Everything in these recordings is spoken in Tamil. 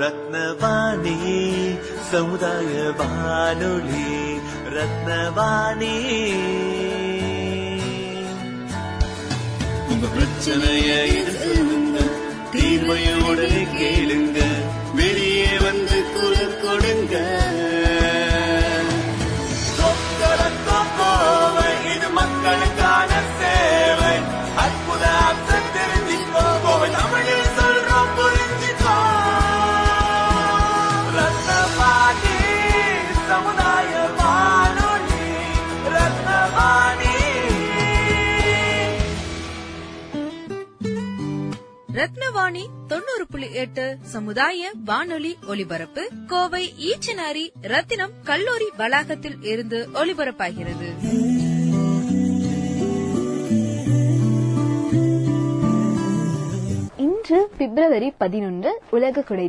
ரத்னவாணி சமுதாய வானொலி ரத்னவாணி. உங்க பிரச்சனைய தீர்மையோட கேளுங்க. ரத்னவாணி தொண்ணூறு புள்ளி எட்டு சமுதாய வானொலி ஒலிபரப்பு கோவை ஈச்சனாரி ரத்தினம் கல்லூரி வளாகத்தில் இருந்து ஒலிபரப்பாகிறது. இன்று பிப்ரவரி பதினொன்று உலக குடை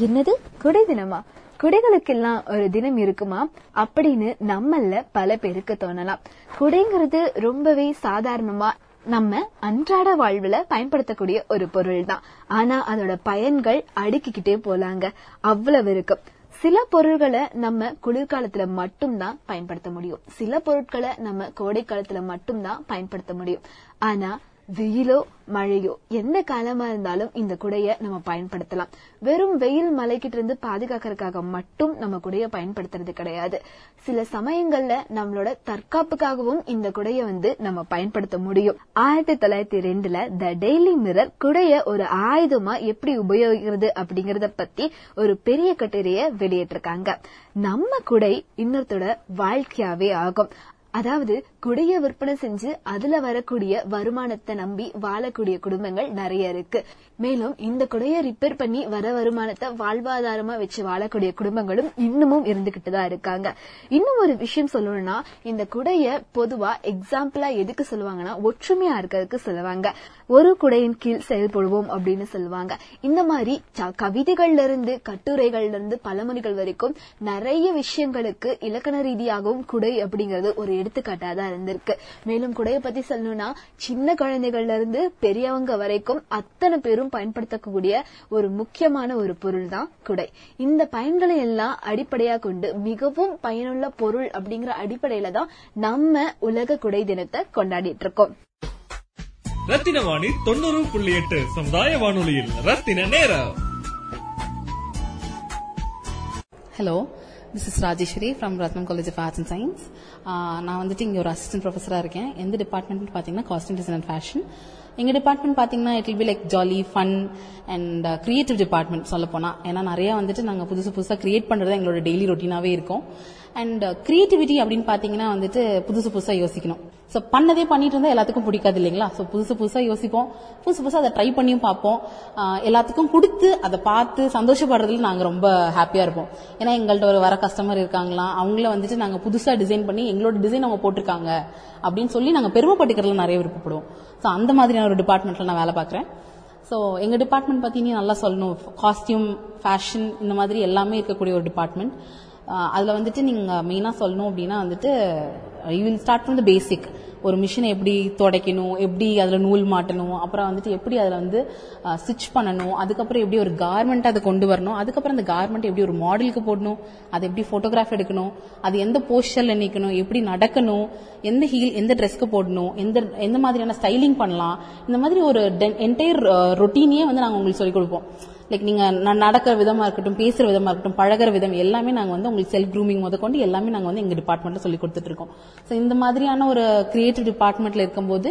என்னது? குடை தினமா? குடைகளுக்கெல்லாம் ஒரு தினம் இருக்குமா? அப்படின்னு நம்மள பல பேருக்கு தோணலாம். குடைங்கிறது ரொம்பவே சாதாரணமா நம்ம அன்றாட வாழ்வுல பயன்படுத்தக்கூடிய ஒரு பொருள் தான் ஆனா அதோட பயன்கள் அடுக்கிக்கிட்டே போலாங்க. அவ்வளவு இருக்கும் சில பொருள்களை நம்ம குளிர்காலத்துல மட்டும்தான் பயன்படுத்த முடியும். சில பொருட்களை நம்ம கோடை காலத்துல மட்டும்தான் பயன்படுத்த முடியும். ஆனா வெயிலோ மழையோ எந்த காலமா இருந்தாலும் இந்த குடைய நம்ம பயன்படுத்தலாம். வெறும் வெயில் மலைக்கிட்ட இருந்து பாதுகாக்கிறதுக்காக மட்டும் நம்ம குடைய பயன்படுத்துறது கிடையாது. சில சமயங்கள்ல நம்மளோட தற்காப்புக்காகவும் இந்த குடைய வந்து நம்ம பயன்படுத்த முடியும். ஆயிரத்தி தொள்ளாயிரத்தி ரெண்டுல த டெய்லி மிரர் குடைய ஒரு ஆயுதமா எப்படி உபயோகிக்கிறது அப்படிங்கறத பத்தி ஒரு பெரிய கட்டுரைய வெளியிட்டிருக்காங்க. நம்ம குடை இன்னொருத்தோட வாழ்க்கையாவே ஆகும். அதாவது குடைய விற்பனை செஞ்சு அதுல வரக்கூடிய வருமானத்தை நம்பி வாழக்கூடிய குடும்பங்கள் நிறைய இருக்கு. மேலும் இந்த குடைய ரிப்பேர் பண்ணி வர வருமானத்தை வாழ்வாதாரமா வச்சு வாழக்கூடிய குடும்பங்களும் இன்னமும் இருந்துகிட்டு தான் இருக்காங்க. இன்னும் ஒரு விஷயம் சொல்லணும்னா இந்த குடைய பொதுவா எக்ஸாம்பிளா எதுக்கு சொல்லுவாங்கன்னா ஒற்றுமையா இருக்கிறதுக்கு சொல்லுவாங்க. ஒரு குடையின் கீழ் செயல்படுவோம் அப்படின்னு சொல்லுவாங்க. இந்த மாதிரி ச- கவிதைகள்ல இருந்து கட்டுரைகள்ல இருந்து பழமொழிகள் வரைக்கும் நிறைய விஷயங்களுக்கு இலக்கண ரீதியாகவும் குடை அப்படிங்கிறது ஒரு எடுத்துக்காட்டா தான் இருந்திருக்கு. மேலும் குடைய பத்தி சொல்லணும்னா சின்ன குழந்தைகள்ல இருந்து பெரியவங்க வரைக்கும் அத்தனை பேரும் பயன்படுத்தக்கூடிய ஒரு முக்கியமான ஒரு பொருள் தான் குடை. இந்த பயன்களை எல்லாம் அடிப்படையா கொண்டு மிகவும் பயனுள்ள பொருள் அப்படிங்கிற அடிப்படையில தான் நம்ம உலக குடை தினத்தை கொண்டாடிட்டு இருக்கோம். ரத்தின வாணி தொண்ணூறு புள்ளி எட்டு சமுதாய வானொலியில். ரத்தின நேரம். Hello this is Rajeshwari from Ratnam college of arts and science நான் வந்துட்டு இங்கே ஒரு அசிஸ்டன்ட் ப்ரொஃபஸராக இருக்கேன். எந்த டிபார்ட்மெண்ட் பார்த்தீங்கன்னா காஸ்டியூம் டிசைன் அண்ட் ஃபேஷன் எங்கள் டிபார்ட்மெண்ட் பார்த்தீங்கன்னா it be like jolly fun and creative department சொல்ல போனால் ஏன்னா நிறைய வந்துட்டு நாங்கள் புதுசு புதுசாக கிரியேட் பண்ணுறது எங்களோட டெய்லி ரொட்டீனாகவே இருக்கும். அண்ட் கிரியேட்டிவிட்டி uh, அப்படின்னு பார்த்தீங்கன்னா வந்துட்டு புதுசு புதுசாக யோசிக்கணும். ஸோ பண்ணதே பண்ணிட்டு இருந்தா எல்லாத்துக்கும் பிடிக்காது இல்லைங்களா? ஸோ புதுசு புதுசாக யோசிப்போம். புதுசு புதுசாக அதை ட்ரை பண்ணியும் பார்ப்போம். எல்லாத்துக்கும் கொடுத்து அதை பார்த்து சந்தோஷப்படுறதுல நாங்கள் ரொம்ப ஹாப்பியாக இருப்போம். ஏன்னா எங்கள்கிட்ட ஒரு வர கஸ்டமர் இருக்காங்களா? அவங்கள வந்துட்டு நாங்கள் புதுசாக டிசைன் பண்ணி எங்களோட டிசைன் அவங்க போட்டிருக்காங்க அப்படின்னு சொல்லி நாங்கள் பெருமைப்பட்டுக்கிறதுல நிறைய விருப்பப்படுவோம் ஸோ அந்த மாதிரியான ஒரு டிபார்ட்மெண்ட்டில் நான் வேலை பார்க்குறேன். ஸோ எங்கள் டிபார்ட்மெண்ட் பார்த்தீங்கன்னா நல்லா சொல்லணும். காஸ்டியூம் ஃபேஷன் இந்த மாதிரி எல்லாமே இருக்கக்கூடிய ஒரு டிபார்ட்மெண்ட் அதில் வந்துட்டு நீங்கள் மெயினாக சொல்லணும் அப்படின்னா வந்துட்டு you will start from the basic ஒரு மிஷினை எப்படி துடைக்கணும் எப்படி அதில் நூல் மாட்டணும் அப்புறம் வந்துட்டு எப்படி அதில் வந்து ஸ்டிச் பண்ணணும் அதுக்கப்புறம் எப்படி ஒரு கார்மெண்ட் அதை கொண்டு வரணும் அதுக்கப்புறம் அந்த கார்மெண்ட் எப்படி ஒரு மாடலுக்கு போடணும் அதை எப்படி ஃபோட்டோகிராஃப் எடுக்கணும் அது எந்த போஸ்டரில் நிற்கணும் எப்படி நடக்கணும் எந்த ஹீல் எந்த ட்ரெஸ்க்கு போடணும் எந்த எந்த மாதிரியான ஸ்டைலிங் பண்ணலாம் இந்த மாதிரி ஒரு என்டையர் ரொட்டீனையே வந்து நாங்கள் உங்களுக்கு சொல்லிக் கொடுப்போம். லைக் நீங்க நடக்கிற விதமா இருக்கட்டும் பேசுற விதமா இருக்கட்டும் பழகுற விதம் எல்லாமே நாங்க வந்து உங்களுக்கு செல்ஃப் க்ரூமிங் முதற்கொண்டு எல்லாமே நாங்க வந்து எங்க டிபார்ட்மெண்ட்ல சொல்லி கொடுத்துட்டு இருக்கோம். ஸோ இந்த மாதிரியான ஒரு கிரியேட்டிவ் டிபார்ட்மெண்ட்ல இருக்கும்போது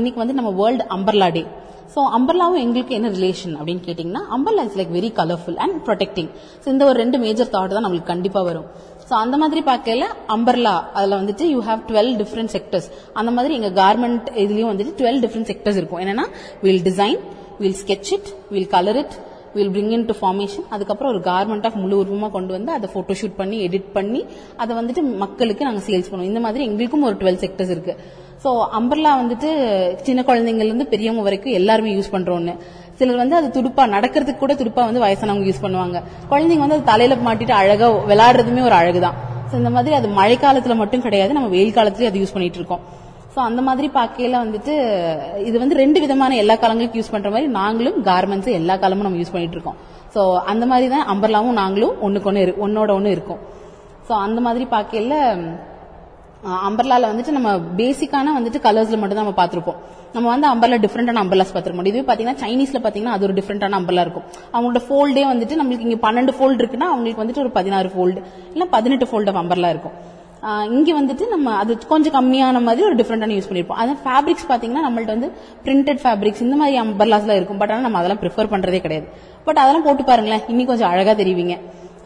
இன்னைக்கு வந்து நம்ம வேர்ல்டு அம்பர்லா டே ஸோ அம்பர்லாவும் எங்களுக்கு என்ன ரிலேஷன் அப்படின்னு கேட்டிங்கன்னா umbrella is like very colourful and protecting so இந்த ஒரு ரெண்டு மேஜர் தாட் தான் நம்மளுக்கு கண்டிப்பா வரும். ஸோ அந்த மாதிரி பார்க்கல அம்பர்லா அதில் வந்துட்டு you have twelve different sectors அந்த மாதிரி எங்கள் கார்மெண்ட் இதுலேயும் வந்துட்டு டுவெல் டிஃப்ரெண்ட் செக்டர்ஸ் இருக்கும். என்னன்னா will design will sketch it will colour it will bring into formation அதுக்கப்புறம் ஒரு கார்மெண்ட் ஆஃப் முழு உருவமாக கொண்டு வந்து அதை ஃபோட்டோ ஷூட் பண்ணி எடிட் பண்ணி அதை வந்துட்டு மக்களுக்கு நாங்கள் சேல்ஸ் பண்ணுவோம். இந்த மாதிரி எங்களுக்கும் ஒரு டுவெல் செக்டர்ஸ் இருக்கு. ஸோ அம்பர்லா வந்துட்டு சின்ன குழந்தைங்கலேருந்து பெரியவங்க வரைக்கும் எல்லாருமே யூஸ் பண்றோம்னு சிலர் வந்து அது துடுப்பா நடக்கிறதுக்கு கூட துடுப்பா வந்து வயசானவங்க யூஸ் பண்ணுவாங்க. குழந்தைங்க வந்து அது தலையில மாட்டிட்டு அழகா விளையாடுறதுமே ஒரு அழகுதான். ஸோ இந்த மாதிரி அது மழை காலத்துல மட்டும் கிடையாது. நம்ம வெயில் காலத்துலயும் அது யூஸ் பண்ணிட்டு இருக்கோம். ஸோ அந்த மாதிரி பார்க்கையில வந்துட்டு இது வந்து ரெண்டு விதமான எல்லா காலங்களுக்கும் யூஸ் பண்ற மாதிரி நாங்களும் கார்மெண்ட்ஸ் எல்லா காலமும் நம்ம யூஸ் பண்ணிட்டு இருக்கோம். ஸோ அந்த மாதிரி தான் அம்பர்லாவும் நாங்களும் ஒண்ணுக்கு ஒன்று ஒன்னோட ஒன்று இருக்கும். ஸோ அந்த மாதிரி பார்க்கையில அம்பர்லால வந்துட்டு நம்ம பேசிக்கான வந்துட்டு கலர்ஸ்ல மட்டும் தான் நம்ம பார்த்திருப்போம். நம்ம வந்து அம்பர்லா டிஃப்ரெண்டான அம்பர்லாஸ் பார்த்திருப்போம் இதுவே பாத்தீங்கன்னா சைனீஸ்ல பாத்தீங்கன்னா அது ஒரு டிஃப்ரெண்டான அம்பர்லா இருக்கும். அவங்களோட ஃபோல்டே வந்துட்டு நம்மளுக்கு இங்க பன்னெண்டு ஃபோல்டு இருக்குன்னா அவங்களுக்கு வந்துட்டு ஒரு பதினாறு ஃபோல்டு இல்ல பதினெட்டு ஃபோல்டு ஆஃப் அம்பர்லா இருக்கும். இங்க வந்துட்டு நம்ம அது கொஞ்சம் கம்மியான மாதிரி ஒரு டிஃப்ரெண்டான யூஸ் பண்ணிருப்போம். அதான் ஃபேப்ரிக்ஸ் பாத்தீங்கன்னா நம்மள்ட்ட வந்து பிரிண்டட் ஃபேப்ரிக்ஸ் இந்த மாதிரி அம்பர்லாஸ்லாம் இருக்கும். பட் ஆனா நம்ம அதெல்லாம் ப்ரிஃபர் பண்றதே கிடையாது. பட் அதெல்லாம் போட்டு பாருங்களேன். இன்னும் கொஞ்சம் அழகா தெரிவிங்க.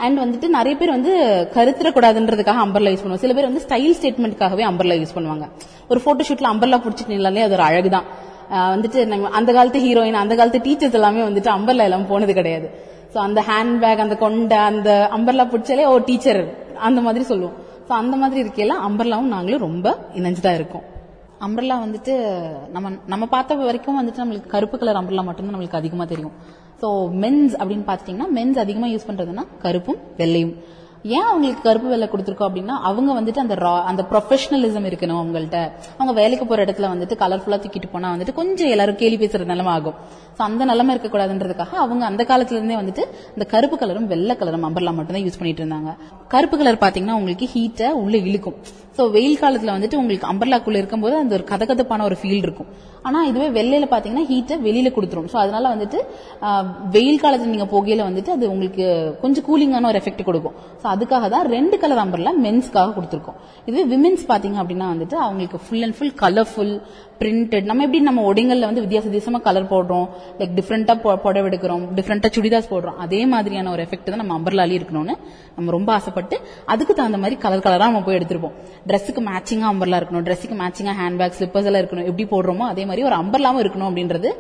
அண்ட் வந்துட்டு நிறைய பேர் வந்து கருத்துறக்கூடாதுன்றதுக்காக அம்பர்லா யூஸ் பண்ணுவாங்க. சில பேர் வந்து ஸ்டைல் ஸ்டேட்மெண்ட்காகவே அம்பர்லா யூஸ் பண்ணுவாங்க. ஒரு ஃபோட்டோ ஷூட்டில் அம்பர்லா பிடிச்சிட்டு நின்னாலே அது ஒரு அழகுதான். தான் வந்துட்டு நம்ம அந்த காலத்து ஹீரோயின் அந்த காலத்து டீச்சர்ஸ் எல்லாமே வந்துட்டு அம்பர்லா எல்லாம் போனது கிடையாது. ஸோ அந்த ஹேண்ட் பேக் அந்த கொண்டை அந்த அம்பர்லா பிடிச்சாலே ஓ டீச்சர் அந்த மாதிரி சொல்லுவோம். சோ அந்த மாதிரி இருக்கையில அம்பர்லாவும் நாங்களும் ரொம்ப இணைஞ்சுதான் இருக்கோம். அம்பர்லா வந்துட்டு நம்ம நம்ம பார்த்த வரைக்கும் வந்துட்டு நம்மளுக்கு கருப்பு கலர் அம்பர்லா மட்டும்தான் நம்மளுக்கு அதிகமா தெரியும். ஸோ மென்ஸ் அப்படின்னு பார்த்துட்டீங்கன்னா மென்ஸ் அதிகமா யூஸ் பண்றதுன்னா கருப்பும் வெள்ளையும். ஏன் அவங்களுக்கு கருப்பு வேலை கொடுத்துருக்கோம் அப்படின்னா அவங்க வந்துட்டு அந்த ரா அந்த ப்ரொஃபஷனலிசம் இருக்கணும் அவங்கள்ட்ட. அவங்க வேலைக்கு போற இடத்துல வந்துட்டு கலர்ஃபுல்லா தூக்கிட்டு போனா வந்துட்டு கொஞ்சம் எல்லாரும் கேள்வி பேசுற நிலைமை ஆகும். ஸோ அந்த நிலைமை இருக்கக்கூடாதுன்றதுக்காக அவங்க அந்த காலத்துல இருந்தே வந்துட்டு இந்த கருப்பு கலரும் வெள்ளை கலரும் அம்பர்லாம் மட்டும் தான் யூஸ் பண்ணிட்டு இருந்தாங்க. கருப்பு கலர் பாத்தீங்கன்னா உங்களுக்கு ஹீட்டை உள்ள இழுக்கும். சோ வெயில் காலத்துல வந்துட்டு உங்களுக்கு அம்பர்லாக்குள்ள இருக்கும்போது அந்த ஒரு கதகதப்பான ஒரு ஃபீல் இருக்கும். ஆனா இதுவே வெள்ளையில பாத்தீங்கன்னா ஹீட்டை வெளியில கொடுத்துரும். சோ அதனால வந்துட்டு வெயில் காலத்துல நீங்க போகையில வந்துட்டு அது உங்களுக்கு கொஞ்சம் கூலிங்கான ஒரு எஃபெக்ட் கொடுக்கும். சோ அதுக்காக தான் ரெண்டு கலர் அம்பர்லா மென்ஸ்க்காக கொடுத்துருக்கோம். இதுவே விமென்ஸ் பாத்தீங்க அப்படின்னா வந்துட்டு அவங்களுக்கு full and full colourful printed நம்ம எப்படி நம்ம ஒடிங்கல்ல வந்து வித்தியாச வித்தியாசமா கலர் போடுறோம்? லைக் டிஃப்ரெண்டா புடவை எடுக்கிறோம். டிஃப்ரெண்டா சுடிதாஸ் போடுறோம். அதே மாதிரியான ஒரு எஃபெக்ட் தான் நம்ம அம்பர்லாலி இருக்கணும்னு நம்ம ரொம்ப ஆசைப்பட்டு அதுக்கு தகுந்த மாதிரி கலர் கலரா நம்ம போய் எடுத்திருப்போம். ட்ரெஸ்ஸுக்கு மேட்சிங்கா அம்பர்லா இருக்கணும். ட்ரெஸ்ஸுக்கு மேட்சிங்கா ஹேண்ட் பேக் ஸ்லிப்பர்ஸ் எல்லாம் இருக்கணும். எப்படி போடுறோமோ அதே மாதிரி ஒரு அம்பர்லாவும் இருக்கணும் அப்படின்றது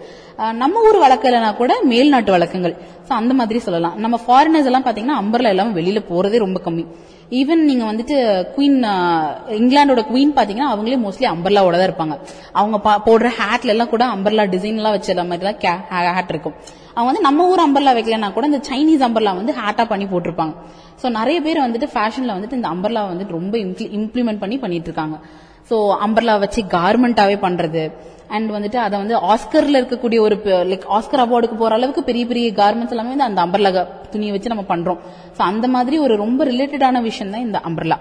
நம்ம ஊர் வழக்கலைனா கூட மேல்நாட்டு வழக்கங்கள். ஸோ அந்த மாதிரி சொல்லலாம். நம்ம ஃபாரினர்ஸ் எல்லாம் பாத்தீங்கன்னா அம்பர்லா எல்லாம் வெளியில போறதே ரொம்ப கம்மி. ஈவன் நீங்க வந்துட்டு குயின் இங்கிலாந்தோட குயின் பாத்தீங்கன்னா அவங்களே மோஸ்ட்லி அம்பர்லாவோட தான் இருப்பாங்க. அவங்க பா- போடுற ஹேட்ல எல்லாம் கூட அம்பர்லா டிசைன் எல்லாம் வச்சிருந்த மாதிரி தான் ஹேட் இருக்கும். அவங்க வந்து நம்ம ஊர் அம்பர்லா வைக்கலன்னா கூட இந்த சைனீஸ் அம்பர்லா வந்து ஹேட்டா பண்ணி போட்டிருப்பாங்க. சோ நிறைய பேர் வந்துட்டு ஃபேஷன்ல வந்துட்டு இந்த அம்பர்லா வந்துட்டு ரொம்ப இம்ப்ளிமெண்ட் பண்ணி பண்ணிட்டு இருக்காங்க சோ அம்பர்லா வச்சு கார்மெண்டாவே பண்றது. அண்ட் வந்துட்டு அதை வந்து ஆஸ்கர்ல இருக்கக்கூடிய ஒரு லைக் ஆஸ்கர் அவார்டுக்கு போற அளவுக்கு பெரிய பெரிய கார்மெண்ட்ஸ் எல்லாமே வந்து அந்த அம்பர்லா துணியை வச்சு நம்ம பண்றோம். ஸோ அந்த மாதிரி ஒரு ரொம்ப ரிலேட்டடான விஷயம் தான் இந்த அம்பர்லா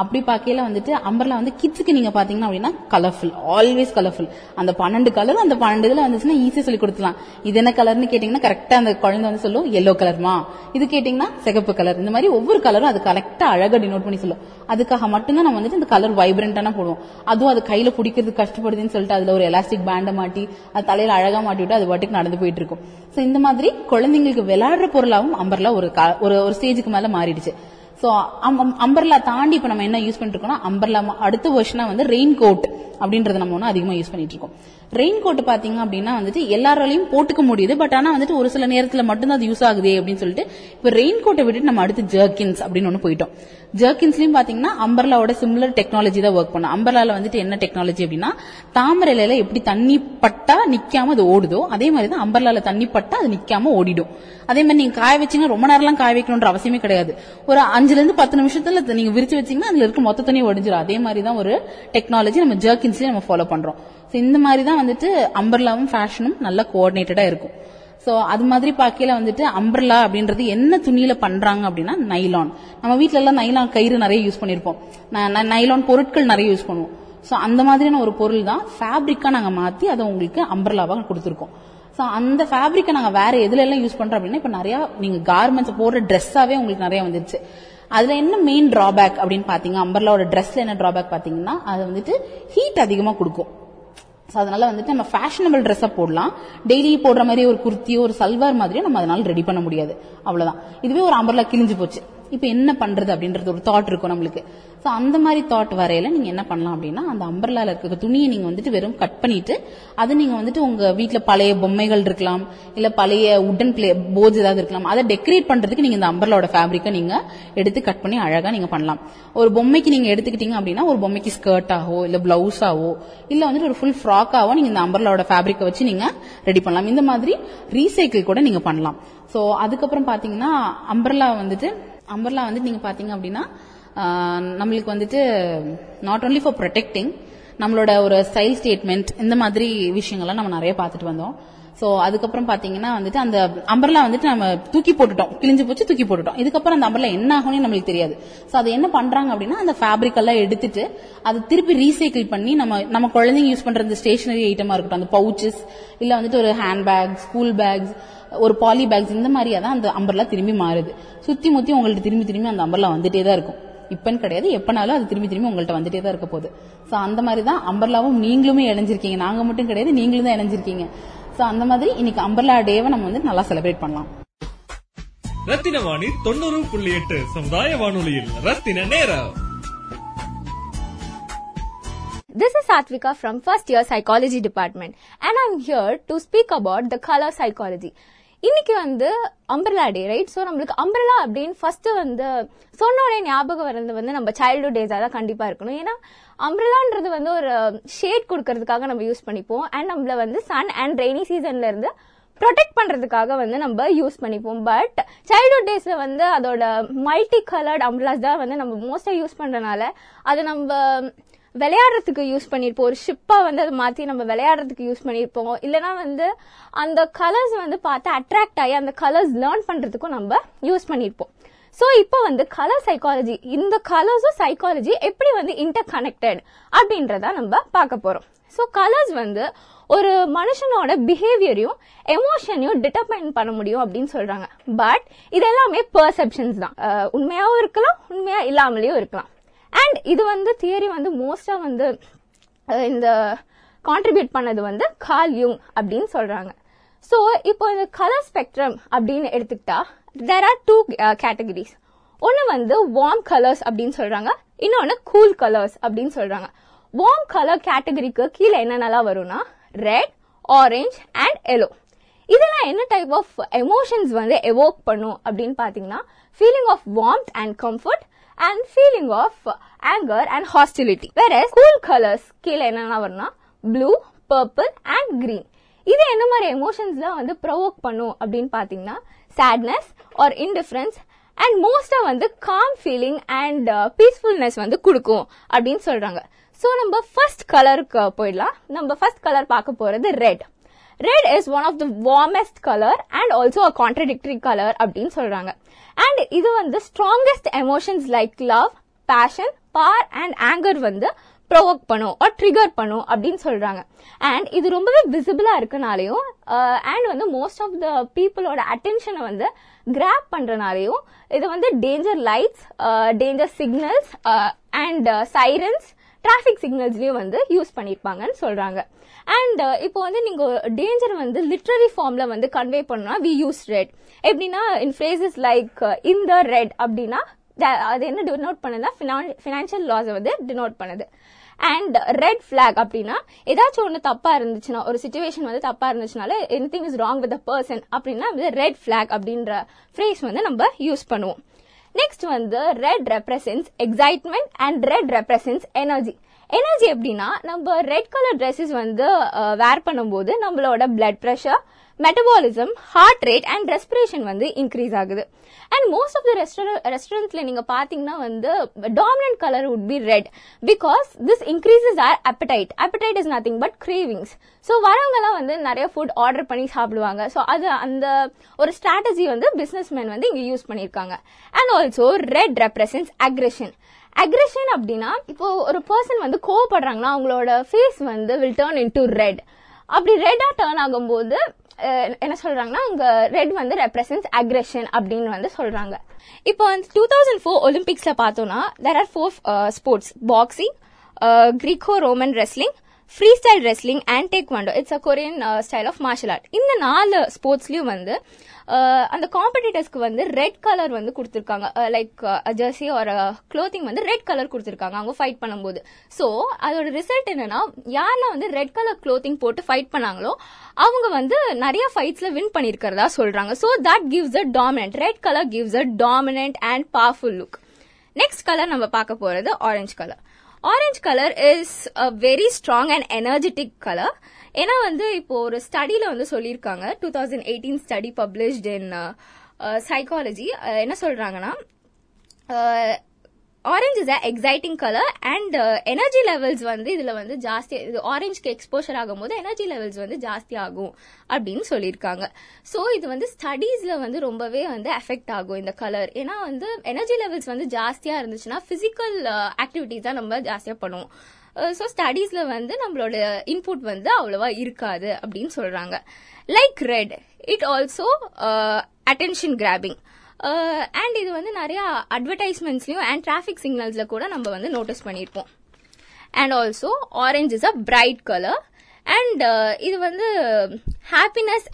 அப்படி பார்க்கையில வந்துட்டு அம்பர்லா வந்து கிட்ஸுக்கு நீங்க பாத்தீங்கன்னா அப்படின்னா கலர்ஃபுல் ஆல்வேஸ் கலர்ஃபுல் அந்த பன்னெண்டு கலர் அந்த பன்னெண்டு இதுல வந்துச்சுன்னா ஈஸியா சொல்லி கொடுத்துலாம் இது என்ன கலர்னு கேட்டீங்கன்னா கரெக்டா அந்த குழந்தை வந்து சொல்லும் எல்லோ கலர்மா இது கேட்டீங்கன்னா சிகப்பு கலர் இந்த மாதிரி ஒவ்வொரு கலரும் அது கரெக்டா அழகா டினோட் பண்ணி சொல்லும். அதுக்காக மட்டும்தான் நம்ம வந்துட்டு இந்த கலர் வைப்ரண்டான போடுவோம். அதுவும் அது கையில பிடிக்கிறது கஷ்டப்படுதுன்னு சொல்லிட்டு அதுல ஒரு எலாஸ்டிக் பேண்டை மாட்டி அது தலையில அழகா மாட்டி விட்டு அது பாட்டுக்கு நடந்து போயிட்டு இருக்கும். சோ இந்த மாதிரி குழந்தைங்களுக்கு விளையாடுற பொருளாவும் அம்பர்லா ஒரு ஒரு ஒரு ஸ்டேஜுக்கு மேல மாறிடுச்சு. சோ அம்பர்லா um, um, தாண்டி இப்ப நம்ம என்ன யூஸ் பண்ணிட்டு இருக்கோம்னா அம்பர்லா அடுத்த வருஷனா வந்து ரெயின் கோட் அப்படின்றத நம்ம ஒன்னும் அதிகமா யூஸ் பண்ணிட்டு இருக்கோம். ரெயின் கோட் பாத்தீங்க அப்படின்னா வந்துட்டு எல்லாராலையும் போட்டுக்க முடியுது. பட் ஆனா வந்துட்டு ஒரு சில நேரத்துல மட்டும்தான் அது யூஸ் ஆகுது அப்படின்னு சொல்லிட்டு இப்ப ரெயின் கோட்டை விட்டுட்டு நம்ம அடுத்து ஜர்கின்ஸ் அப்படின்னு ஒண்ணு போயிட்டோம். ஜர்கின்ஸ்லயும் பாத்தீங்கன்னா அம்பர்லாவோட சிம்லர் டெக்னாலஜி தான் ஒர்க் பண்ணும். அம்பர்லால வந்துட்டு என்ன டெக்னாலஜி அப்படின்னா தாமரை இலையில எப்படி தண்ணி பட்டா நிக்காம அது ஓடுதோ அதே மாதிரி தான் அம்பர்லால தண்ணி பட்டா அது நிக்காம ஓடிடும். அதே மாதிரி நீங்க காய வச்சீங்கன்னா ரொம்ப நேரம்லாம் காய வைக்கணும்ன்ற அவசியமே கிடையாது. ஒரு அஞ்சுல இருந்து பத்து நிமிஷத்துல நீங்க விரிச்சு வச்சீங்கன்னா அதுல இருக்க மொத்த தண்ணி ஒடிஞ்சிடும் அதே மாதிரி தான் ஒரு டெக்னாலஜி நம்ம ஜர்கின்ஸ்லயே நம்ம ஃபாலோ பண்றோம். இந்த மாதிரி தான் வந்துட்டு அம்பர்லாவும் ஃபேஷனும் நல்லா கோஆர்டினேட்டடா இருக்கும். ஸோ அது மாதிரி பார்க்கையில வந்துட்டு அம்பர்லா அப்படின்றது என்ன துணியில பண்றாங்க அப்படின்னா நைலான் நம்ம வீட்டில எல்லாம் நைலான் கயிறு நிறைய யூஸ் பண்ணிருப்போம். நைலான் பொருட்கள் நிறைய யூஸ் பண்ணுவோம். ஸோ அந்த மாதிரியான ஒரு பொருள் தான் ஃபேப்ரிக்கா நாங்க மாத்தி அதை உங்களுக்கு அம்பர்லாவாக கொடுத்துருக்கோம். ஸோ அந்த ஃபேப்ரிக்கை நாங்கள் வேற எதுல எல்லாம் யூஸ் பண்றோம் அப்படின்னா இப்போ நிறைய நீங்க கார்மெண்ட்ஸ் போடுற ட்ரெஸ்ஸாவே உங்களுக்கு நிறைய வந்துருச்சு. அதுல என்ன மெயின் டிராபேக் அப்படின்னு பாத்தீங்க அம்பர்லாவோட ட்ரெஸ்ல என்ன டிராபேக் பாத்தீங்கன்னா அது வந்துட்டு ஹீட் அதிகமாக கொடுக்கும். ஸோ அதனால வந்துட்டு நம்ம ஃபேஷனபிள் ட்ரெஸ்ஸை போடலாம். டெய்லி போடுற மாதிரி ஒரு குர்த்தியோ ஒரு சல்வார் மாதிரியோ நம்ம அதனால ரெடி பண்ண முடியாது. அவ்வளவுதான். இதுவே ஒரு அம்பர்லா கிழிஞ்சு போச்சு. இப்போ என்ன பண்றது அப்படின்றது ஒரு தாட் இருக்கும் நம்மளுக்கு. ஸோ அந்த மாதிரி தாட் வரையில நீங்க என்ன பண்ணலாம் அப்படின்னா அந்த அம்பர்லால இருக்க துணியை நீங்க வந்துட்டு வெறும் கட் பண்ணிட்டு அதை நீங்க வந்துட்டு உங்க வீட்டில் பழைய பொம்மைகள் இருக்கலாம் இல்ல பழைய உடன் பிளே போர்ட்ஸ் ஏதாவது இருக்கலாம் அதை டெக்கரேட் பண்றதுக்கு நீங்க இந்த அம்பர்லாவோட ஃபேப்ரிக்கை நீங்க எடுத்து கட் பண்ணி அழகா நீங்க பண்ணலாம். ஒரு பொம்மைக்கு நீங்க எடுத்துக்கிட்டீங்க அப்படின்னா ஒரு பொம்மைக்கு ஸ்கர்ட்டாவோ இல்ல பிளவுஸாவோ இல்ல வந்துட்டு ஒரு ஃபுல் ஃப்ராக்காவோ நீங்க இந்த அம்பர்லாவோட ஃபேப்ரிக்கை வச்சு நீங்க ரெடி பண்ணலாம். இந்த மாதிரி ரீசைக்கிள் கூட நீங்க பண்ணலாம். ஸோ அதுக்கப்புறம் பாத்தீங்கன்னா அம்பர்லா வந்துட்டு அம்பர்லா வந்து நீங்க பாத்தீங்க அப்படின்னா நம்மளுக்கு வந்துட்டு நாட் ஓன்லி ஃபார் ப்ரொடெக்டிங் நம்மளோட ஒரு ஸ்டைல் ஸ்டேட்மெண்ட் இந்த மாதிரி விஷயங்கள்லாம் நம்ம நிறைய பார்த்துட்டு வந்தோம். சோ அதுக்கப்புறம் பாத்தீங்கன்னா வந்துட்டு அந்த அம்பர்லா வந்துட்டு நம்ம தூக்கி போட்டுட்டோம். கிழிஞ்சு போச்சு தூக்கி போட்டுட்டோம். இதுக்கப்புறம் அந்த அம்பர்லா என்ன ஆகும்னு நம்மளுக்கு தெரியாது. சோ அது என்ன பண்றாங்க அப்படின்னா அந்த ஃபேப்ரிக் எல்லாம் எடுத்துட்டு அதை திருப்பி ரீசைக்கிள் பண்ணி நம்ம நம்ம குழந்தைங்க யூஸ் பண்ற இந்த ஸ்டேஷனரி ஐட்டமா இருக்கட்டும் அந்த பவுச்சஸ் இல்ல வந்துட்டு ஒரு ஹேண்ட் பேக் ஸ்கூல் பேக்ஸ் ஒரு பாலி பேக்ஸ் இந்த மாதிரியா தான் அந்த அம்பர்லா திரும்பி மாறுது. சுத்தி முத்தி உங்கள்கிட்ட திரும்பி திரும்பி அந்த அம்பர்லா வந்துட்டே தான் இருக்கும். இப்பன்னு கிடையாது எப்பனாலும் அது திரும்பி திரும்பி உங்கள்ட்ட வந்துட்டே தான் இருக்க போகுது. சோ அந்த மாதிரி தான் அம்பர்லாவும் நீங்களுமே இணைஞ்சிருக்கீங்க. நாங்க மட்டும் கிடையாது நீங்களும் தான் இணைஞ்சிருக்கீங்க. சோ அந்த மாதிரி இன்னைக்கு அம்பர்லா டேவை நம்ம வந்து நல்லா செலிப்ரேட் பண்ணலாம் ரத்தின வாணி தொண்ணூறு புள்ளி எட்டு சமுதாய வானொலியில் ரத்தின நேரம் This is Satvika from first year psychology department and I'm here to speak about the color psychology. இன்னைக்கு வந்து அம்பர்லா டே ரைட் ஸோ நம்மளுக்கு அம்பர்லா அப்படின்னு ஃபர்ஸ்ட் வந்து சொன்னோடைய ஞாபகம் வர்றது வந்து நம்ம சைல்டுஹுட் டேஸாக தான் கண்டிப்பாக இருக்கணும். ஏன்னா அம்பர்லான்றது வந்து ஒரு ஷேட் கொடுக்கறதுக்காக நம்ம யூஸ் பண்ணிப்போம். அண்ட் நம்மள வந்து சன் அண்ட் ரெய்னி சீசன்ல இருந்து ப்ரொடெக்ட் பண்ணுறதுக்காக வந்து நம்ம யூஸ் பண்ணிப்போம். பட் சைல்ட்ஹுட் டேஸில் வந்து அதோட மல்டி கலர்ட் அம்ப்ரலாஸ் தான் வந்து நம்ம மோஸ்ட்டாக யூஸ் பண்ணுறனால அது நம்ம விளையாடுறதுக்கு யூஸ் பண்ணிருப்போம். ஒரு ஷிப்பா வந்து அதை மாத்தி நம்ம விளையாடுறதுக்கு யூஸ் பண்ணிருப்போம். இல்லனா வந்து அந்த கலர்ஸ் வந்து பார்த்து அட்ராக்ட் ஆகி அந்த கலர்ஸ் லேர்ன் பண்றதுக்கும் நம்ம யூஸ் பண்ணிருப்போம். சோ இப்போ வந்து கலர் சைக்காலஜி இந்த கலர்ஸும் சைக்காலஜி எப்படி வந்து இன்டர் கனெக்டட் அப்படின்றத நம்ம பார்க்க போறோம். சோ கலர்ஸ் வந்து ஒரு மனுஷனோட பிஹேவியரையும் எமோஷனையும் டிட்டர்மைன் பண்ண முடியும் அப்படின்னு சொல்றாங்க. பட் இது எல்லாமே பர்செப்ஷன்ஸ் தான். உண்மையாகவும் உண்மையாவும் இருக்கலாம் உண்மையா இல்லாமலேயும் இருக்கலாம். அண்ட் இது வந்து தியரி வந்து மோஸ்டா வந்து இந்த கான்ட்ரிபியூட் பண்ணது வந்து கால் யூங் அப்படின்னு சொல்றாங்க. ஸோ இப்போ இந்த கலர் ஸ்பெக்ட்ரம் அப்படின்னு எடுத்துக்கிட்டா தேர் ஆர் டூ கேட்டகரிஸ் ஒன்று வந்து வார்ம் கலர்ஸ் அப்படின்னு சொல்றாங்க இன்னொன்று கூல் கலர்ஸ் அப்படின்னு சொல்றாங்க. வார்ம் கலர் கேட்டகரிக்கு கீழே என்னென்னலாம் வரும்னா ரெட் ஆரஞ்ச் அண்ட் எல்லோ இதெல்லாம் என்ன டைப் ஆஃப் எமோஷன்ஸ் வந்து எவோக் பண்ணும் அப்படின்னு பார்த்தீங்கன்னா feeling of warmth and comfort and feeling of anger and hostility வேற கூல் கலர்ஸ் கீழே என்னென்ன வரும்னா ப்ளூ பர்பிள் அண்ட் கிரீன் இது என்ன மாதிரி எமோஷன்ஸ்லாம் வந்து ப்ரொவோக் பண்ணும் அப்படின்னு பார்த்தீங்கன்னா சேட்னஸ் ஆர் இன்டிஃபரன்ஸ் அண்ட் மோஸ்டாக வந்து காம் ஃபீலிங் அண்ட் பீஸ்ஃபுல்னஸ் வந்து கொடுக்கும் அப்படின்னு சொல்கிறாங்க ஸோ நம்ம ஃபர்ஸ்ட் கலருக்கு போயிடலாம். நம்ம ஃபர்ஸ்ட் கலர் பார்க்க போகிறது red red is one of the warmest colour and also a contradictory colour அப்படின்னு சொல்றாங்க. அண்ட் இது வந்து strongest emotions like love passion power and anger வந்து ப்ரொவோக் பண்ணும் ஆர் ட்ரிகர் பண்ணும் அப்படின்னு சொல்றாங்க. அண்ட் இது ரொம்பவே விசிபிளா இருக்கனாலையும் அண்ட் வந்து மோஸ்ட் ஆஃப் த பீப்புளோட அட்டென்ஷனை வந்து கிராப் பண்றனாலையும் இது வந்து danger lights danger signals and sirens traffic சிக்னல்ஸ்லயும் வந்து யூஸ் பண்ணியிருப்பாங்கன்னு சொல்கிறாங்க அண்ட் இப்போ வந்து நீங்கள் டேஞ்சர் வந்து லிட்ரரி ஃபார்மில் வந்து கன்வே பண்ணால் வி யூஸ் ரெட் எப்படின்னா இன் ஃபிரேசஸ் லைக் இன் த ரெட் அப்படின்னா அது என்ன டினோட் பண்ணுதுன்னா ஃபினான்ஷியல் லாஸை வந்து டினோட் பண்ணுது. அண்ட் ரெட் ஃபிளாக் அப்படின்னா ஏதாச்சும் ஒன்று தப்பாக இருந்துச்சுன்னா ஒரு சுச்சுவேஷன் வந்து தப்பாக இருந்துச்சுனால anything is wrong with person அப்படின்னா ரெட் ஃபிளாக் அப்படின்ற ஃப்ரேஸ் வந்து நம்ம யூஸ் பண்ணுவோம். நெக்ஸ்ட் வந்து red represents excitement and red represents energy energy எப்படின்னா நம்ம ரெட் கலர் ட்ரெஸ்ஸஸ் வந்து வேர் பண்ணும்போது நம்மளோட blood pressure metabolism heart rate and respiration வந்து இன்க்ரீஸ் ஆகுது. அண்ட் மோஸ்ட் ஆஃப் த ரெஸ்டாரண்ட்ஸ்ல நீங்க பாத்தீங்கன்னா வந்து dominant colour would be red because this increases our appetite appetite is nothing but cravings so வரவங்க வந்து நிறைய ஃபுட் ஆர்டர் பண்ணி சாப்பிடுவாங்க. ஸோ அது அந்த ஒரு ஸ்ட்ராட்டஜி வந்து பிஸ்னஸ் மேன் வந்து இங்க யூஸ் பண்ணியிருக்காங்க. And also red represents aggression aggression அப்படின்னா இப்போ ஒரு பர்சன் வந்து கோவப்படுறாங்கன்னா அவங்களோட ஃபேஸ் வந்து will turn into red அப்படி ரெட்டா டேர்ன் ஆகும்போது என்ன சொல்றாங்கன்னா அங்க ரெட் வந்து ரெப்ரசன்ஸ் அக்ரெஷன் அப்படின்னு வந்து சொல்றாங்க. இப்போ வந்து டூ தௌசண்ட் ஃபோர் ஒலிம்பிக்ஸ்ல பார்த்தோம்னா there are four sports boxing Greco Roman wrestling freestyle wrestling and taekwondo it's a Korean style of martial art இந்த நாலு ஸ்போர்ட்ஸ்லயும் வந்து uh, அந்த காம்படிட்டர்ஸ்க்கு வந்து ரெட் கலர் வந்து கொடுத்துருக்காங்க. லைக் ஜெர்சி ஒரு க்ளோத்திங் வந்து ரெட் கலர் கொடுத்துருக்காங்க அவங்க ஃபைட் பண்ணும்போது. ஸோ அதோட ரிசல்ட் என்னன்னா யாரெல்லாம் வந்து ரெட் கலர் க்ளோத்திங் போட்டு ஃபைட் பண்ணாங்களோ அவங்க வந்து நிறைய ஃபைட்ஸ்ல வின் பண்ணியிருக்கிறதா சொல்றாங்க. So that gives a dominant red colour gives a dominant and powerful look next colour நம்ம பார்க்க போறது orange colour orange colour is a very strong and energetic colour ஏன்னா வந்து இப்போ ஒரு ஸ்டடியில வந்து சொல்லியிருக்காங்க. Two thousand eighteen study published in psychology என்ன சொல்றாங்கன்னா orange is a exciting colour and energy levels வந்து இதுல வந்து ஜாஸ்தி இது ஆரஞ்சுக்கு எக்ஸ்போஷர் ஆகும்போது எனர்ஜி லெவல்ஸ் வந்து ஜாஸ்தி ஆகும் அப்படின்னு சொல்லியிருக்காங்க. ஸோ இது வந்து ஸ்டடீஸ்ல வந்து ரொம்பவே வந்து எஃபெக்ட் ஆகும் இந்த கலர் ஏன்னா வந்து எனர்ஜி லெவல்ஸ் வந்து ஜாஸ்தியா இருந்துச்சுன்னா பிசிக்கல் ஆக்டிவிட்டிஸ் uh, தான் நம்ம ஜாஸ்தியா பண்ணுவோம். Uh, ஸோ ஸ்டடீஸ்ல வந்து நம்மளோட இன்புட் வந்து அவ்வளோவா இருக்காது அப்படின்னு சொல்றாங்க. Like red it also attention grabbing and இது வந்து நிறைய அட்வர்டைஸ்மெண்ட்ஸ்லயும் அண்ட் டிராஃபிக் சிக்னல்ஸ்ல கூட நம்ம வந்து நோட்டீஸ் பண்ணியிருப்போம் and also orange is a bright colour and uh, இது வந்து ஹாப்பினஸ்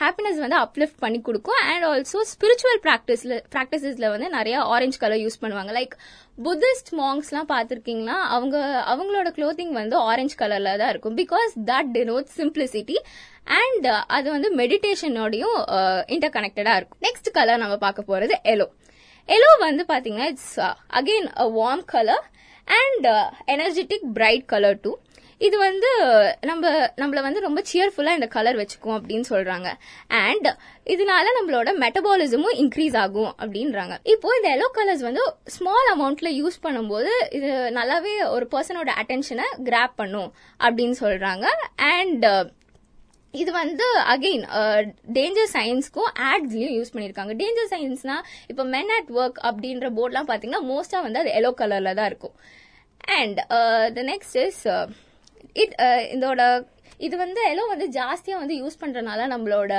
ஹாப்பினஸ் uh, வந்து அப்லிஃப்ட் பண்ணி கொடுக்கும். அண்ட் ஆல்சோ ஸ்பிரிச்சுவல் ப்ராக்டிஸில் ப்ராக்டிசஸில் வந்து நிறைய ஆரஞ்சு கலர் யூஸ் பண்ணுவாங்க. லைக் புத்திஸ்ட் மாங்ஸ்லாம் பார்த்துருக்கீங்களா? அவங்க அவங்களோட க்ளோத்திங் வந்து ஆரஞ்சு கலரில் தான் இருக்கும். Because that denote simplicity and அது வந்து மெடிடேஷனோடையும் இன்டர் கனெக்டடாக இருக்கும். நெக்ஸ்ட் கலர் நம்ம பார்க்க போகிறது எலோ எலோ வந்து பார்த்தீங்கன்னா it's again a warm colour and energetic bright colour too இது வந்து நம்ம நம்மள வந்து ரொம்ப சியர்ஃபுல்லா இந்த கலர் வச்சுக்கும் அப்படின்னு சொல்றாங்க. அண்ட் இதனால நம்மளோட மெட்டபாலிசமும் இன்க்ரீஸ் ஆகும் அப்படின்றாங்க. இப்போ இந்த எல்லோ கலர்ஸ் வந்து ஸ்மால் அமௌண்ட்ல யூஸ் பண்ணும்போது இது நல்லாவே ஒரு பர்சனோட அட்டென்ஷனை கிராப் பண்ணும் அப்படின்னு சொல்றாங்க. அண்ட் இது வந்து அகெயின் டேஞ்சர் சயின்ஸ்க்கும் ஆட்ஸ்லயும் யூஸ் பண்ணிருக்காங்க. டேஞ்சர் சயின்ஸ்னா இப்போ மென் அட் ஒர்க் அப்படின்ற போர்ட்லாம் பாத்தீங்கன்னா மோஸ்டா வந்து அது எல்லோ கலர்ல தான் இருக்கும். And the next is it uh, இதோட இது வந்து எல்லோ வந்து ஜாஸ்தியாக வந்து யூஸ் பண்ணுறனால நம்மளோட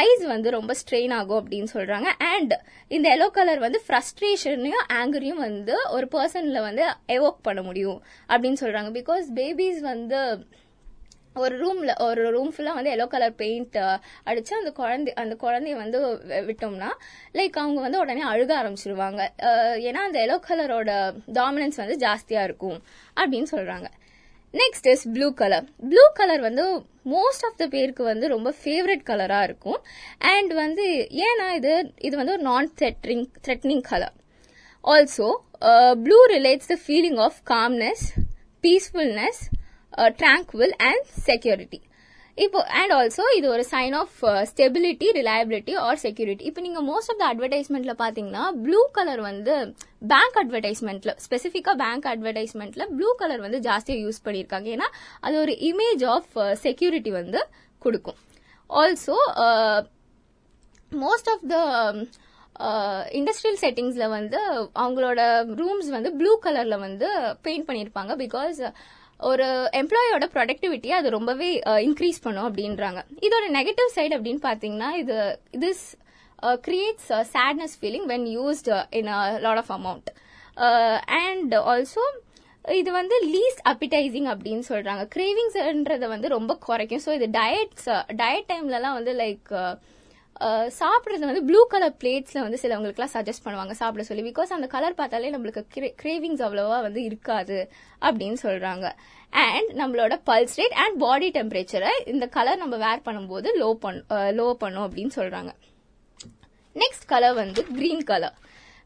ஐஸ் வந்து ரொம்ப ஸ்ட்ரெயின் ஆகும் அப்படின்னு சொல்கிறாங்க அண்ட் இந்த எல்லோ கலர் வந்து ஃப்ரஸ்ட்ரேஷனையும் ஆங்கரையும் வந்து ஒரு பர்சனில் வந்து எவோக் பண்ண முடியும் அப்படின்னு சொல்கிறாங்க பிகாஸ் பேபிஸ் வந்து ஒரு ரூமில் ஒரு ரூம் ஃபுல்லாக வந்து எல்லோ கலர் பெயிண்ட் அடித்து அந்த குழந்தை அந்த குழந்தைய வந்து விட்டோம்னா லைக் அவங்க வந்து உடனே அழுக ஆரம்பிச்சிருவாங்க. Uh, ஏன்னா அந்த எல்லோ கலரோட டாமினன்ஸ் வந்து ஜாஸ்தியாக இருக்கும் அப்படின்னு சொல்கிறாங்க next is blue colour blue colour வந்து மோஸ்ட் ஆஃப் த பேருக்கு வந்து ரொம்ப ஃபேவரட் கலராக இருக்கும். அண்ட் வந்து ஏன்னா இது இது வந்து ஒரு non threatening threatening colour also blue relates the feeling of calmness peacefulness tranquil and security இப்போ அண்ட் ஆல்சோ இது ஒரு sign of stability reliability or security இப்போ நீங்கள் மோஸ்ட் ஆஃப் த அட்வர்டைஸ்மெண்ட்ல பார்த்தீங்கன்னா ப்ளூ கலர் வந்து பேங்க் அட்வர்டைஸ்மெண்ட்ல ஸ்பெசிஃபிக்காக பேங்க் அட்வர்டைஸ்மெண்ட்ல ப்ளூ கலர் வந்து ஜாஸ்தியாக யூஸ் பண்ணியிருக்காங்க ஏன்னா அது ஒரு இமேஜ் ஆஃப் செக்யூரிட்டி வந்து கொடுக்கும். Also most of the industrial செட்டிங்ஸில் வந்து அவங்களோட ரூம்ஸ் வந்து ப்ளூ கலரில் வந்து பெயிண்ட் பண்ணியிருப்பாங்க பிகாஸ் ஒரு எம்ப்ளாயோட ப்ரொடக்டிவிட்டியை அது ரொம்பவே இன்க்ரீஸ் பண்ணும் அப்படின்றாங்க. இதோட நெகட்டிவ் சைடு அப்படின்னு பாத்தீங்கன்னா இது this creates sadness feeling when used in lot of amount and also இது வந்து லீஸ்ட் அப்பிடைசிங் அப்படின்னு சொல்றாங்க. கிரேவிங்ஸ்ன்றத வந்து ரொம்ப குறைக்கும். ஸோ இது டயட்ஸ் டயட் டைம்லலாம் வந்து லைக் சாப்பிட்றது வந்து ப்ளூ கலர் பிளேட்ஸில் வந்து சிலவங்களுக்குலாம் சஜஸ்ட் பண்ணுவாங்க சாப்பிட சொல்லி. பிகாஸ் அந்த கலர் பார்த்தாலே நம்மளுக்கு கிரேவிங்ஸ் அவ்வளோவா வந்து இருக்காது அப்படின்னு சொல்கிறாங்க அண்ட் நம்மளோட பல்ஸ் ரேட் அண்ட் பாடி டெம்பரேச்சரை இந்த கலர் நம்ம வேர் பண்ணும்போது லோ பண்ண லோ பண்ணும் அப்படின்னு சொல்கிறாங்க நெக்ஸ்ட் கலர் வந்து green colour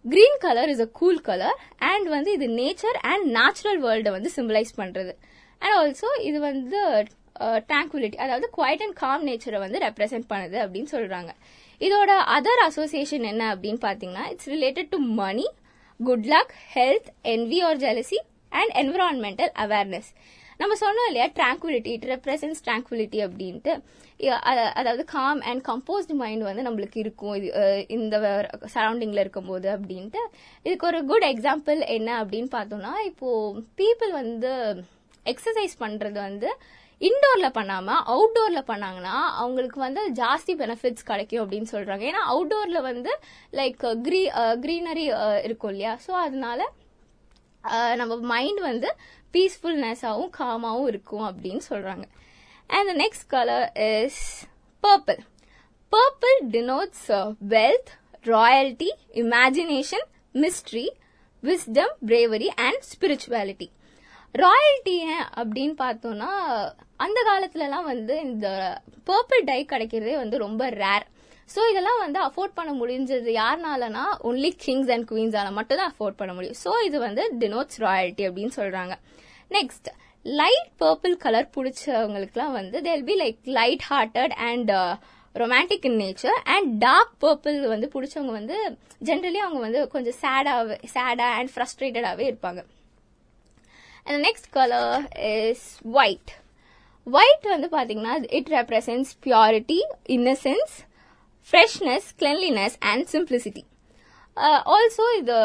green colour is a cool colour and வந்து இது நேச்சர் அண்ட் நேச்சுரல் வேர்ல்டை வந்து சிம்பிளைஸ் பண்ணுறது அண்ட் ஆல்சோ இது வந்து ட்ராங்குலிட்டி அதாவது குவைட் அண்ட் காம் நேச்சரை வந்து ரெப்ரசென்ட் பண்ணுது அப்படின்னு சொல்றாங்க. இதோட அதர் அசோசியேஷன் என்ன அப்படின்னு பாத்தீங்கன்னா it's related to money good luck health envy or jealousy and environmental awareness நம்ம சொன்னோம் இல்லையா ட்ராங்குலிட்டி இட் ரெப்ரசன்ஸ் ட்ராங்குலிட்டி அப்படின்ட்டு. அதாவது காம் அண்ட் கம்போஸ்ட் மைண்ட் வந்து நம்மளுக்கு இருக்கும். இது இந்த சரௌண்டிங்ல இருக்கும்போது அப்படின்ட்டு. இதுக்கு ஒரு குட் எக்ஸாம்பிள் என்ன அப்படின்னு பார்த்தோம்னா இப்போ பீப்புள் வந்து எக்ஸசைஸ் பண்றது வந்து இன்டோரில் பண்ணாமல் அவுட்டோரில் பண்ணாங்கன்னா அவங்களுக்கு வந்து ஜாஸ்தி பெனிஃபிட்ஸ் கிடைக்கும் அப்படின்னு சொல்கிறாங்க ஏன்னா அவுட்டோரில் வந்து லைக் க்ரீ க்ரீனரி இருக்கும் இல்லையா? ஸோ அதனால uh, நம்ம மைண்ட் வந்து பீஸ்ஃபுல்னஸாகவும் காமாகவும் இருக்கும் அப்படின்னு சொல்கிறாங்க and the next colour is purple purple denotes wealth royalty imagination mystery wisdom bravery and spirituality royalty ஏன் அப்படின்னு பார்த்தோம்னா அந்த காலத்துலலாம் வந்து இந்த பர்பிள் டை கிடைக்கிறதே வந்து ரொம்ப ரேர் ஸோ இதெல்லாம் வந்து அஃபோர்ட் பண்ண முடிஞ்சது யாருனாலனா ஒன்லி கிங்ஸ் அண்ட் குவீன்ஸால மட்டும் தான் அஃபோர்ட் பண்ண முடியும். ஸோ இது வந்து டினோட்ஸ் ராயல்ட்டி அப்படின்னு சொல்றாங்க. நெக்ஸ்ட் லைட் பர்பிள் கலர் பிடிச்சவங்களுக்குலாம் வந்து they'll be like light hearted and romantic in nature and dark purple வந்து பிடிச்சவங்க வந்து ஜென்ரலி அவங்க வந்து கொஞ்சம் சேடாகவே சேடா அண்ட் ஃப்ரஸ்ட்ரேட்டடாகவே இருப்பாங்க. And next colour is white white வந்து பார்த்தீங்கன்னா it represents purity innocence freshness cleanliness and simplicity also இது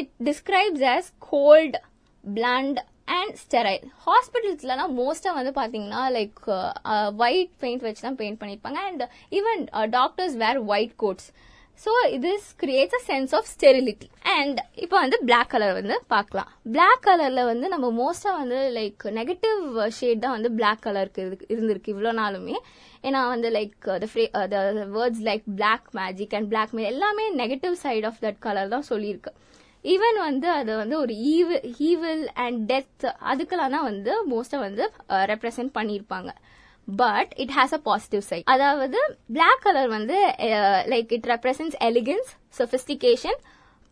it describes as cold bland and sterile ஹாஸ்பிட்டல்ஸ்லாம் மோஸ்ட்டாக வந்து பார்த்தீங்கன்னா லைக் ஒயிட் பெயிண்ட் வச்சு தான் பெயிண்ட் பண்ணியிருப்பாங்க and even doctors wear white coats so this creates a sense of sterility and இப்போ வந்து பிளாக் கலர் வந்து பார்க்கலாம். பிளாக் கலரில் வந்து நம்ம மோஸ்ட்டாக வந்து லைக் நெகட்டிவ் ஷேட் தான் வந்து பிளாக் கலருக்கு இருந்திருக்கு இவ்வளோ நாளுமே. ஏன்னா வந்து like the words like black magic and blackmail எல்லாமே negative side of that colour தான் சொல்லியிருக்கு. ஈவன் வந்து அது வந்து ஒரு ஈவில் ஈவில் அண்ட் டெத் அதுக்கெல்லாம் தான் வந்து மோஸ்ட்டாக வந்து uh, ரெப்ரசன்ட் பண்ணியிருப்பாங்க. But it has a positive side அதாவது பிளாக் கலர் வந்து like it represents elegance sophistication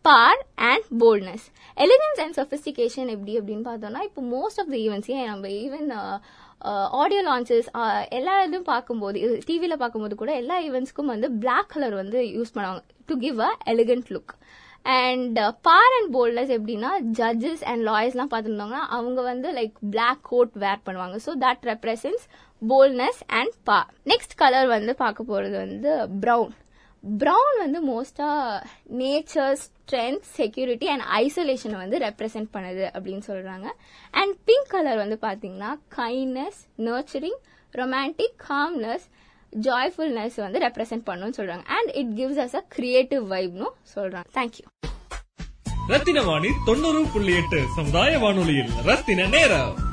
power and boldness elegance and sophistication எப்படி அப்படின்னு பார்த்தோம்னா இப்போ மோஸ்ட் ஆஃப் த ஈவெண்ட்ஸ் நம்ம ஈவன் ஆடியோ லான்ச்சஸ் எல்லா இதுவும் பார்க்கும்போது டிவியில் பார்க்கும்போது கூட எல்லா ஈவெண்ட்ஸ்க்கும் வந்து பிளாக் கலர் வந்து யூஸ் பண்ணுவாங்க to give a elegant look and power and boulders எப்படின்னா ஜட்ஜஸ் அண்ட் லாயர்ஸ்லாம் பார்த்துருந்தாங்கன்னா அவங்க வந்து லைக் பிளாக் கோட் வேர் பண்ணுவாங்க. So that represents boldness and power next colour வந்து பார்க்க போகிறது வந்து ப்ரௌன் ப்ரௌன் வந்து மோஸ்டா நேச்சர் ஸ்ட்ரென்த் செக்யூரிட்டி அண்ட் ஐசோலேஷனை வந்து ரெப்ரசென்ட் பண்ணுது அப்படின்னு சொல்றாங்க. அண்ட் பிங்க் கலர் வந்து பாத்தீங்கன்னா kindness nurturing romantic calmness joyfulness வந்து ரெப்ரசென்ட் பண்ணுன்னு சொல்றாங்க. And it gives us a creative வைப்னு சொல்றாங்க. தேங்க்யூ ரத்தின வாணி தொண்ணூறு புள்ளி எட்டு சமுதாய வானொலியில் ரத்தின நேரம்.